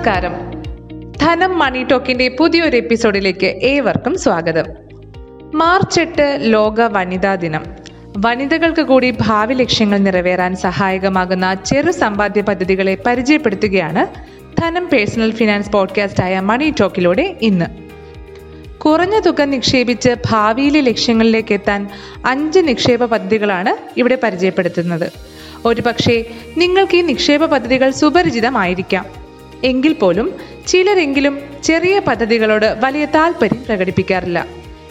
നമസ്കാരം. ധനം മണി ടോക്കിന്റെ പുതിയൊരു എപ്പിസോഡിലേക്ക് ഏവർക്കും സ്വാഗതം. മാർച്ച് എട്ട് ലോക വനിതാ ദിനം. വനിതകൾക്ക് കൂടി ഭാവി ലക്ഷ്യങ്ങൾ നിറവേറാൻ സഹായകമാകുന്ന ചെറു സമ്പാദ്യ പദ്ധതികളെ പരിചയപ്പെടുത്തുകയാണ് ധനം പേഴ്സണൽ ഫിനാൻസ് പോഡ്കാസ്റ്റ് ആയ മണി ടോക്കിലൂടെ ഇന്ന്. കുറഞ്ഞ തുക നിക്ഷേപിച്ച് ഭാവിയിലെ ലക്ഷ്യങ്ങളിലേക്ക് എത്താൻ അഞ്ച് നിക്ഷേപ പദ്ധതികളാണ് ഇവിടെ പരിചയപ്പെടുത്തുന്നത്. ഒരുപക്ഷെ നിങ്ങൾക്ക് ഈ നിക്ഷേപ പദ്ധതികൾ സുപരിചിതമായിരിക്കാം. എങ്കിൽ പോലും ചിലരെങ്കിലും ചെറിയ പദ്ധതികളോട് വലിയ താല്പര്യം പ്രകടിപ്പിക്കാറില്ല.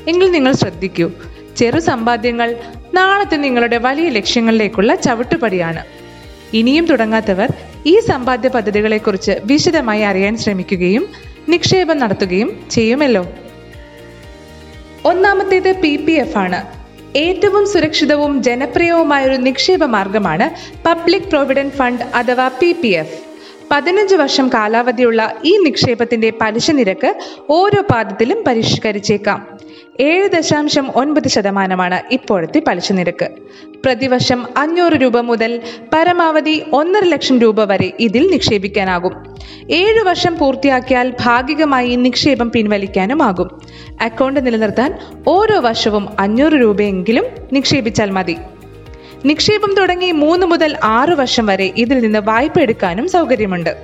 എങ്കിൽ നിങ്ങൾ ശ്രദ്ധിക്കൂ ചെറു സമ്പാദ്യങ്ങൾ നാളത്തെ നിങ്ങളുടെ വലിയ ലക്ഷ്യങ്ങളിലേക്കുള്ള ചവിട്ടുപടിയാണ്. ഇനിയും തുടങ്ങാത്തവർ ഈ സമ്പാദ്യ പദ്ധതികളെക്കുറിച്ച് വിശദമായി അറിയാൻ ശ്രമിക്കുകയും നിക്ഷേപം നടത്തുകയും ചെയ്യുമല്ലോ. ഒന്നാമത്തേത് പി പി എഫ് ആണ്. ഏറ്റവും സുരക്ഷിതവും ജനപ്രിയവുമായ ഒരു നിക്ഷേപ മാർഗമാണ് പബ്ലിക് പ്രൊവിഡന്റ് ഫണ്ട് അഥവാ പി പി എഫ് പതിനഞ്ച് വർഷം കാലാവധിയുള്ള ഈ നിക്ഷേപത്തിന്റെ പലിശ നിരക്ക് ഓരോ പാദത്തിലും പരിഷ്കരിച്ചേക്കാം. ഏഴ് ദശാംശം ഒൻപത് ശതമാനമാണ് ഇപ്പോഴത്തെ പലിശ നിരക്ക്. പ്രതിവർഷം അഞ്ഞൂറ് രൂപ മുതൽ പരമാവധി ഒന്നര ലക്ഷം രൂപ വരെ ഇതിൽ നിക്ഷേപിക്കാനാകും. ഏഴു വർഷം പൂർത്തിയാക്കിയാൽ ഭാഗികമായി നിക്ഷേപം പിൻവലിക്കാനുമാകും. അക്കൗണ്ട് നിലനിർത്താൻ ഓരോ വർഷവും അഞ്ഞൂറ് രൂപയെങ്കിലും നിക്ഷേപിച്ചാൽ മതി. നിക്ഷേപം തുടങ്ങി മൂന്ന് മുതൽ ആറു വർഷം വരെ ഇതിൽ നിന്ന് വായ്പ എടുക്കാനും സൗകര്യമുണ്ട്.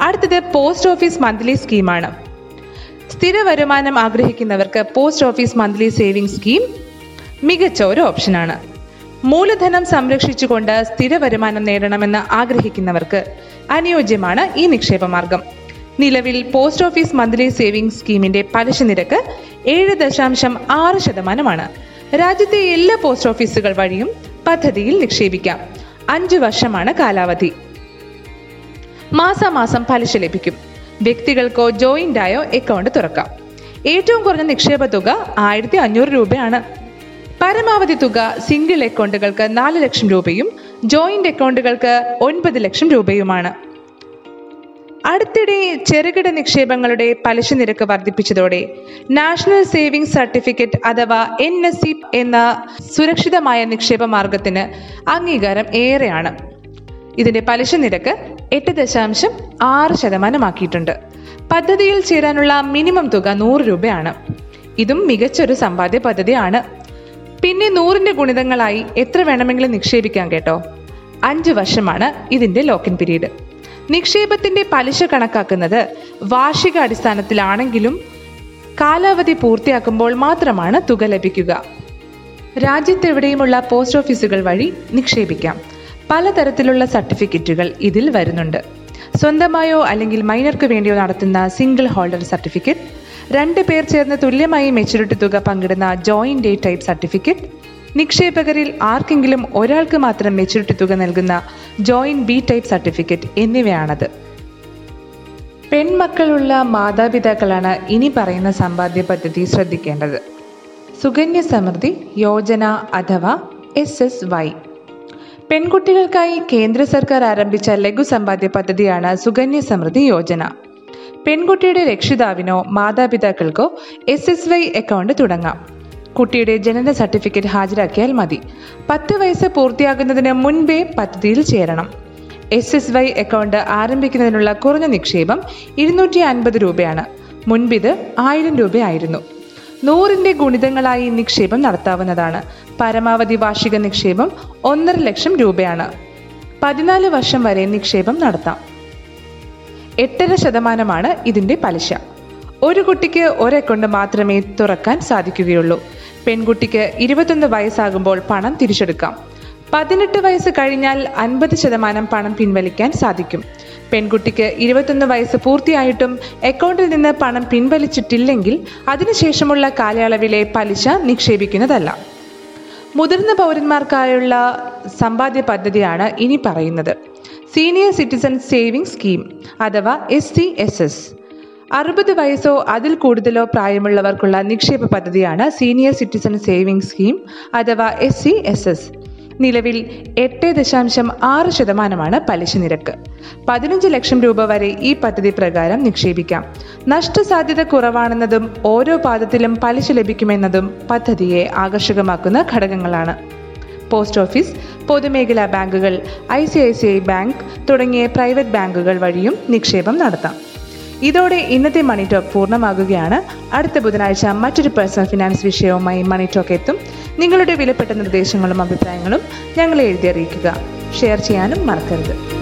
അടുത്തത് പോസ്റ്റ് ഓഫീസ് മന്ത്ലി സ്കീമാണ്. സ്ഥിര വരുമാനം ആഗ്രഹിക്കുന്നവർക്ക് post office monthly saving scheme മികച്ച ഒരു ഓപ്ഷനാണ്. മൂലധനം സംരക്ഷിച്ചുകൊണ്ട് സ്ഥിര വരുമാനം നേടണമെന്ന് ആഗ്രഹിക്കുന്നവർക്ക് അനുയോജ്യമാണ് ഈ നിക്ഷേപ മാർഗം നിലവിൽ പോസ്റ്റ് ഓഫീസ് മന്ത്ലി സേവിംഗ് സ്കീമിന്റെ പലിശ നിരക്ക് ഏഴ് ദശാംശം ആറ് ശതമാനമാണ്. രാജ്യത്തെ എല്ലാ പോസ്റ്റ് ഓഫീസുകൾ വഴിയും പദ്ധതിയിൽ നിക്ഷേപിക്കാം. അഞ്ചു വർഷമാണ് കാലാവധി. മാസാമാസം പലിശ ലഭിക്കും. വ്യക്തികൾക്കോ ജോയിന്റായോ അക്കൗണ്ട് തുറക്കാം. ഏറ്റവും കുറഞ്ഞ നിക്ഷേപ തുക ആയിരത്തി അഞ്ഞൂറ് രൂപയാണ്. പരമാവധി തുക സിംഗിൾ അക്കൗണ്ടുകൾക്ക് നാല് ലക്ഷം രൂപയും ജോയിന്റ് അക്കൗണ്ടുകൾക്ക് ഒൻപത് ലക്ഷം രൂപയുമാണ്. അടുത്തിടെ ചെറുകിട നിക്ഷേപങ്ങളുടെ പലിശ നിരക്ക് വർദ്ധിപ്പിച്ചതോടെ നാഷണൽ സേവിംഗ് സർട്ടിഫിക്കറ്റ് അഥവാ എൻ എസ് എന്ന സുരക്ഷിതമായ നിക്ഷേപ മാർഗത്തിന് അംഗീകാരം ഏറെയാണ്. ഇതിന്റെ പലിശ നിരക്ക് എട്ട് ദശാംശം ആറ് ശതമാനമാക്കിയിട്ടുണ്ട്. പദ്ധതിയിൽ ചേരാനുള്ള മിനിമം തുക നൂറ് രൂപയാണ്. ഇതും മികച്ചൊരു സമ്പാദ്യ പദ്ധതിയാണ്. പിന്നെ നൂറിന്റെ ഗുണിതങ്ങളായി എത്ര വേണമെങ്കിലും നിക്ഷേപിക്കാം കേട്ടോ? അഞ്ച് വർഷമാണ് ഇതിന്റെ ലോക്കിൻ പീരീഡ്. നിക്ഷേപത്തിന്റെ പലിശ കണക്കാക്കുന്നത് വാർഷിക അടിസ്ഥാനത്തിലാണെങ്കിലും കാലാവധി പൂർത്തിയാക്കുമ്പോൾ മാത്രമാണ് തുക ലഭിക്കുക. രാജ്യത്തെവിടെയുമുള്ള പോസ്റ്റ് ഓഫീസുകൾ വഴി നിക്ഷേപിക്കാം. പലതരത്തിലുള്ള സർട്ടിഫിക്കറ്റുകൾ ഇതിൽ വരുന്നുണ്ട്. സ്വന്തമായോ അല്ലെങ്കിൽ മൈനർക്ക് വേണ്ടിയോ നടത്തുന്ന സിംഗിൾ ഹോൾഡർ സർട്ടിഫിക്കറ്റ് രണ്ട് പേർ ചേർന്ന് തുല്യമായി മെച്ചൂരിറ്റി തുക പങ്കിടുന്ന ജോയിന്റ് ഡേ ടൈപ്പ് സർട്ടിഫിക്കറ്റ് നിക്ഷേപകരിൽ ആർക്കെങ്കിലും ഒരാൾക്ക് മാത്രം മെച്യൂരിറ്റി തുക നൽകുന്ന ജോയിന്റ് ബി ടൈപ്പ് സർട്ടിഫിക്കറ്റ് എന്നിവയാണത്. പെൺമക്കളുള്ള മാതാപിതാക്കളാണ് ഇനി പറയുന്ന സമ്പാദ്യ പദ്ധതി ശ്രദ്ധിക്കേണ്ടത്. സുകന്യ സമൃദ്ധി യോജന അഥവാ എസ് എസ് വൈ പെൺകുട്ടികൾക്കായി കേന്ദ്ര സർക്കാർ ആരംഭിച്ച ലഘു സമ്പാദ്യ പദ്ധതിയാണ് സുകന്യ സമൃദ്ധി യോജന. പെൺകുട്ടിയുടെ രക്ഷിതാവിനോ മാതാപിതാക്കൾക്കോ എസ് എസ് വൈ അക്കൗണ്ട് തുടങ്ങാം. കുട്ടിയുടെ ജനന സർട്ടിഫിക്കറ്റ് ഹാജരാക്കിയാൽ മതി. പത്ത് വയസ്സ് പൂർത്തിയാകുന്നതിന് മുൻപേ പദ്ധതിയിൽ ചേരണം. എസ് എസ് വൈ അക്കൗണ്ട് ആരംഭിക്കുന്നതിനുള്ള കുറഞ്ഞ നിക്ഷേപം ഇരുന്നൂറ്റി അൻപത് രൂപയാണ്. മുൻപിത് ആയിരം രൂപയായിരുന്നു. നൂറിന്റെ ഗുണിതങ്ങളായി നിക്ഷേപം നടത്താവുന്നതാണ്. പരമാവധി വാർഷിക നിക്ഷേപം ഒന്നര ലക്ഷം രൂപയാണ്. പതിനാല് വർഷം വരെ നിക്ഷേപം നടത്താം. എട്ടര ശതമാനമാണ് ഇതിന്റെ പലിശ. ഒരു കുട്ടിക്ക് ഒരു അക്കൗണ്ട് മാത്രമേ തുറക്കാൻ സാധിക്കുകയുള്ളൂ. പെൺകുട്ടിക്ക് ഇരുപത്തൊന്ന് വയസ്സാകുമ്പോൾ പണം തിരിച്ചെടുക്കാം. പതിനെട്ട് വയസ്സ് കഴിഞ്ഞാൽ അൻപത് ശതമാനം പണം പിൻവലിക്കാൻ സാധിക്കും. പെൺകുട്ടിക്ക് ഇരുപത്തൊന്ന് വയസ്സ് പൂർത്തിയായിട്ടും അക്കൗണ്ടിൽ നിന്ന് പണം പിൻവലിച്ചിട്ടില്ലെങ്കിൽ അതിനുശേഷമുള്ള കാലയളവിലെ പലിശ നിക്ഷേപിക്കുന്നതല്ല. മുതിർന്ന പൗരന്മാർക്കായുള്ള സമ്പാദ്യ പദ്ധതിയാണ് ഇനി പറയുന്നത്. സീനിയർ സിറ്റിസൺ സേവിംഗ് സ്കീം അഥവാ എസ് സി എസ് എസ് അറുപത് വയസ്സോ അതിൽ കൂടുതലോ പ്രായമുള്ളവർക്കുള്ള നിക്ഷേപ പദ്ധതിയാണ് സീനിയർ സിറ്റിസൺ സേവിംഗ് സ്കീം അഥവാ എസ് സി എസ് എസ് നിലവിൽ എട്ട് ദശാംശം ആറ് ശതമാനമാണ് പലിശ നിരക്ക്. പതിനഞ്ച് ലക്ഷം രൂപ വരെ ഈ പദ്ധതി പ്രകാരം നിക്ഷേപിക്കാം. നഷ്ടസാധ്യത കുറവാണെന്നതും ഓരോ പാദത്തിലും പലിശ ലഭിക്കുമെന്നതും പദ്ധതിയെ ആകർഷകമാക്കുന്ന ഘടകങ്ങളാണ്. പോസ്റ്റ് ഓഫീസ് പൊതുമേഖലാ ബാങ്കുകൾ I C I C I bank തുടങ്ങിയ പ്രൈവറ്റ് ബാങ്കുകൾ വഴിയും നിക്ഷേപം നടത്താം. ഇതോടെ ഇന്നത്തെ മണി ടോക്ക് പൂർണമാകുകയാണ്. അടുത്ത ബുധനാഴ്ച മറ്റൊരു പേഴ്സണൽ ഫിനാൻസ് വിഷയവുമായി മണി ടോക്ക് എത്തും. നിങ്ങളുടെ വിലപ്പെട്ട നിർദ്ദേശങ്ങളും അഭിപ്രായങ്ങളും ഞങ്ങളെ എഴുതി അറിയിക്കുക. ഷെയർ ചെയ്യാനും മറക്കരുത്.